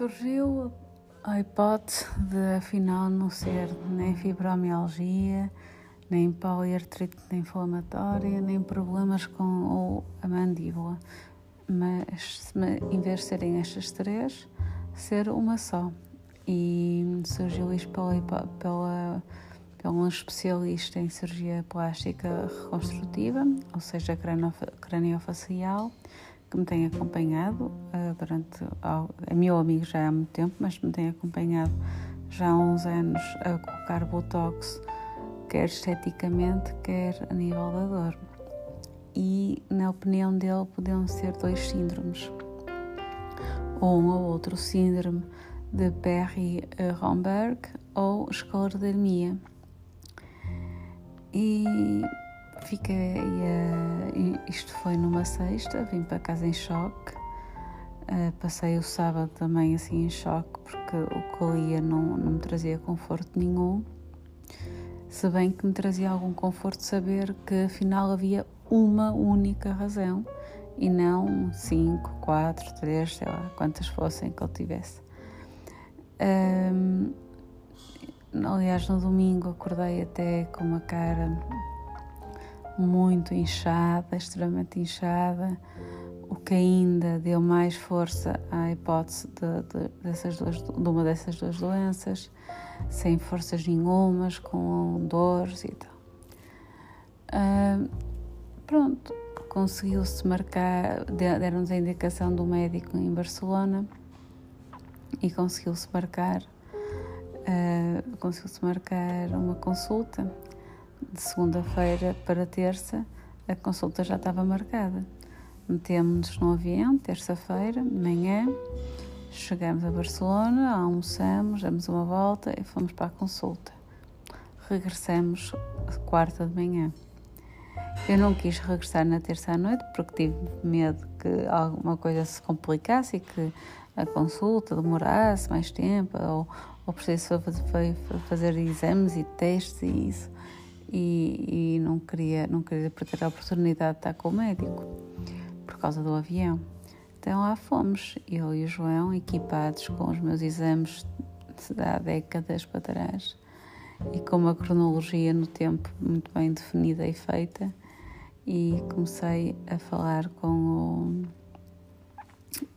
Surgiu a hipótese de afinal não ser nem fibromialgia, nem poliartrite inflamatória, nem problemas com a mandíbula, mas em vez de serem estas três, ser uma só. E surgiu isto pela, pela, pela um especialista em cirurgia plástica reconstrutiva, ou seja, craniofacial, que me tem acompanhado uh, durante. É meu amigo já há muito tempo, mas me tem acompanhado já há uns anos a colocar botox, quer esteticamente, quer a nível da dor. E, na opinião dele, podiam ser dois síndromes. Ou um ou outro síndrome de Perry-Romberg ou esclerodermia. E Fiquei. Isto foi numa sexta, vim para casa em choque. Uh, passei o sábado também assim em choque porque o que eu lia não, não me trazia conforto nenhum. Se bem que me trazia algum conforto saber que afinal havia uma única razão e não cinco, quatro, três, sei lá, quantas fossem que eu tivesse. Um, aliás, no domingo acordei até com uma cara muito inchada, extremamente inchada, o que ainda deu mais força à hipótese de, de, dessas duas, de uma dessas duas doenças, sem forças nenhumas, com dores e tal. Pronto, conseguiu-se marcar, deram-nos a indicação do médico em Barcelona e conseguiu-se marcar, uh, conseguiu-se marcar uma consulta de segunda-feira para terça, a consulta já estava marcada. Metemos-nos no avião, terça-feira, de manhã, chegamos a Barcelona, almoçamos, damos uma volta e fomos para a consulta. Regressamos quarta de manhã. Eu não quis regressar na terça à noite porque tive medo que alguma coisa se complicasse e que a consulta demorasse mais tempo ou, ou preciso fazer exames e testes e isso e, e, não queria não queria perder a oportunidade de estar com o médico por causa do avião. Então lá fomos, eu e o João, equipados com os meus exames de há décadas para trás e com uma cronologia no tempo muito bem definida e feita, e comecei a falar com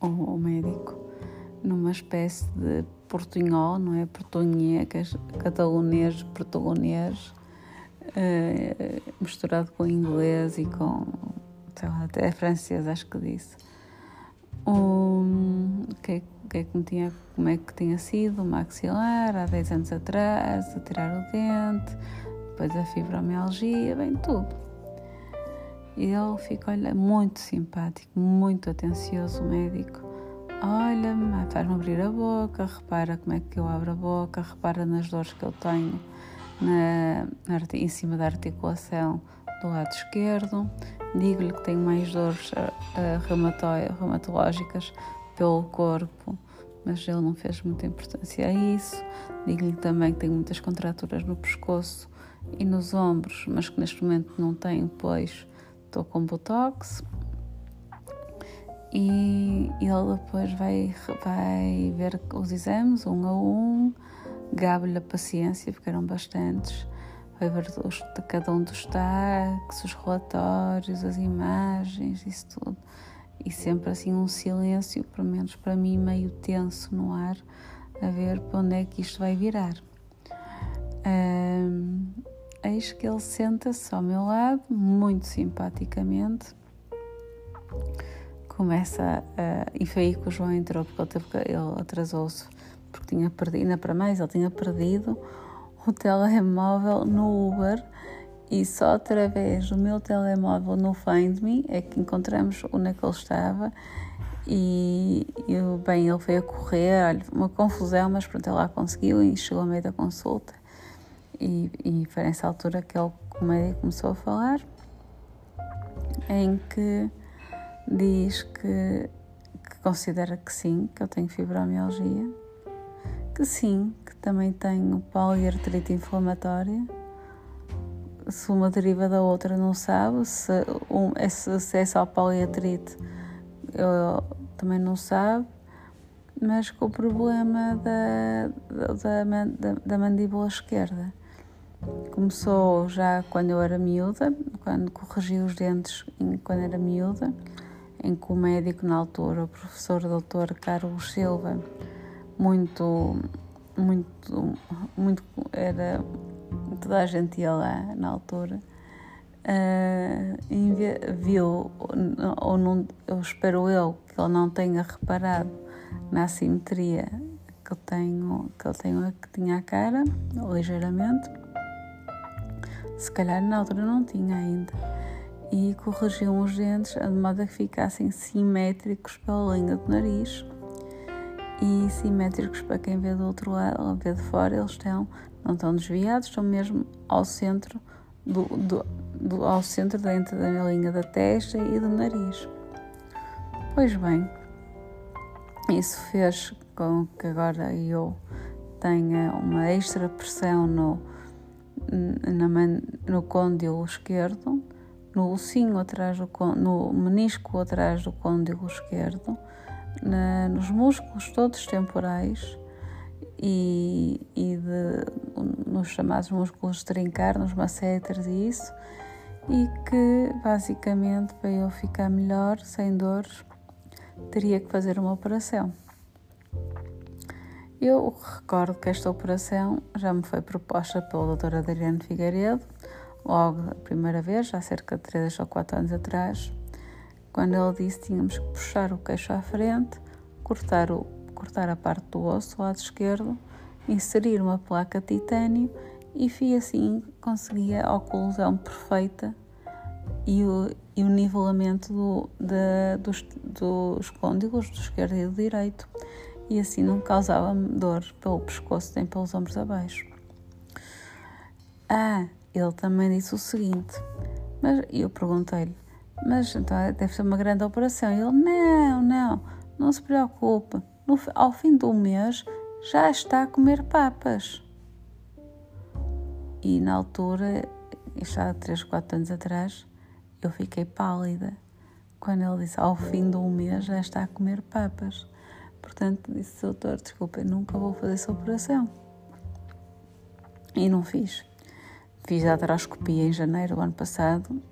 o, o, o médico numa espécie de portunhol, não é? Portunhecas, catalonês, português uh, misturado com inglês e com, lá, até francês, acho que disse. Um, que, que é que tinha, como é que tinha sido o maxilar há 10 anos atrás, a tirar o dente, depois a fibromialgia, bem tudo. E ele fica, olha, muito simpático, muito atencioso, o médico. Olha-me, faz-me abrir a boca, repara como é que eu abro a boca, repara nas dores que eu tenho na, em cima da articulação do lado esquerdo. Digo-lhe que tenho mais dores uh, reumatológicas pelo corpo, mas ele não fez muita importância a isso. Digo-lhe também que tenho muitas contraturas no pescoço e nos ombros, mas que neste momento não tenho, pois estou com botox. E ele depois vai, vai ver os exames um a um gabe-lhe a paciência, eram bastantes, vai ver de cada um dos taques, os relatórios, as imagens, isso tudo. E sempre assim um silêncio, pelo menos para mim, meio tenso no ar, a ver para onde é que isto vai virar. Um, eis que ele senta-se ao meu lado, muito simpaticamente, começa a. E foi aí que o João entrou, porque ele, ele atrasou-se tinha perdido, ainda para mais, ele tinha perdido o telemóvel no Uber e só através do meu telemóvel no Find Me é que encontramos onde é que ele estava e, e bem, ele veio a correr, olha, uma confusão, mas pronto, ele lá conseguiu e chegou ao meio da consulta. E, e foi nessa altura que ele, começou a falar em que diz que, que considera que sim, que eu tenho fibromialgia que sim, que também tenho poliartrite inflamatória. Se uma deriva da outra não sabe, se, um, se é só poliartrite, eu, também não sabe. mas com o problema da, da, da, da mandíbula esquerda. Começou já quando eu era miúda, quando corrigi os dentes quando era miúda, em que o médico na altura, o professor doutor Carlos Silva, muito, muito, muito, era, toda a gente ia lá na altura, uh, viu, ou não, eu espero eu que ele não tenha reparado na assimetria que eu tenho, que eu tenho, que tinha a cara, ligeiramente, se calhar na altura não tinha ainda, e corrigiu os dentes de modo a que ficassem simétricos pela linha do nariz e simétricos para quem vê do outro lado, vê de fora, eles estão, não estão desviados, estão mesmo ao centro do, do, do, ao centro dentro da linha da testa e do nariz. Pois bem, isso fez com que agora eu tenha uma extra pressão no, na, no côndilo esquerdo, no ossinho atrás do no menisco atrás do côndilo esquerdo, na, nos músculos todos temporais e, e de, nos chamados músculos trincar, nos masseteres e isso, e que basicamente para eu ficar melhor, sem dores, teria que fazer uma operação. Eu recordo que esta operação já me foi proposta pelo Dr. Adriano Figueiredo, logo a primeira vez, há cerca de 3 ou 4 anos atrás, quando ele disse tínhamos que puxar o queixo à frente, cortar, o, cortar a parte do osso, lado esquerdo, inserir uma placa de titânio e assim conseguia a oclusão perfeita e o, e o nivelamento do, de, dos, dos côndilos do esquerdo e do direito e assim não causava dor pelo pescoço nem pelos ombros abaixo. Ah, ele também disse o seguinte, mas eu perguntei-lhe, mas então deve ser uma grande operação. E ele, não, não, não se preocupe, no, ao fim do mês já está a comer papas. E na altura, isto há 3, 4 anos atrás, eu fiquei pálida quando ele disse ao fim um mês já está a comer papas. Portanto, disse doutor, desculpa, nunca vou fazer essa operação. E não fiz. Fiz a artroscopia em janeiro do ano passado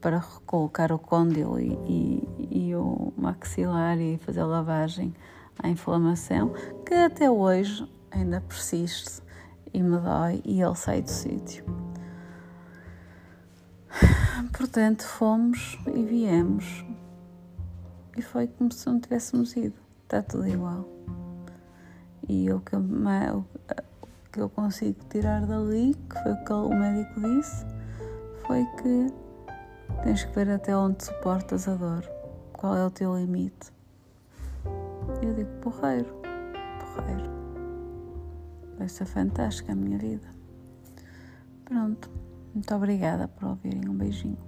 para colocar o côndilo e, e, e o maxilar e fazer a lavagem à inflamação, que até hoje ainda persiste e me dói e ele sai do sítio. Portanto, fomos e viemos. E foi como se não tivéssemos ido. Está tudo igual. E o que, o que eu consigo tirar dali, que foi o que o médico disse, foi que Tens que ver até onde suportas a dor. Qual é o teu limite? Eu digo, porreiro, porreiro. Vai ser fantástica a minha vida. Pronto. Muito obrigada por ouvirem. Um beijinho.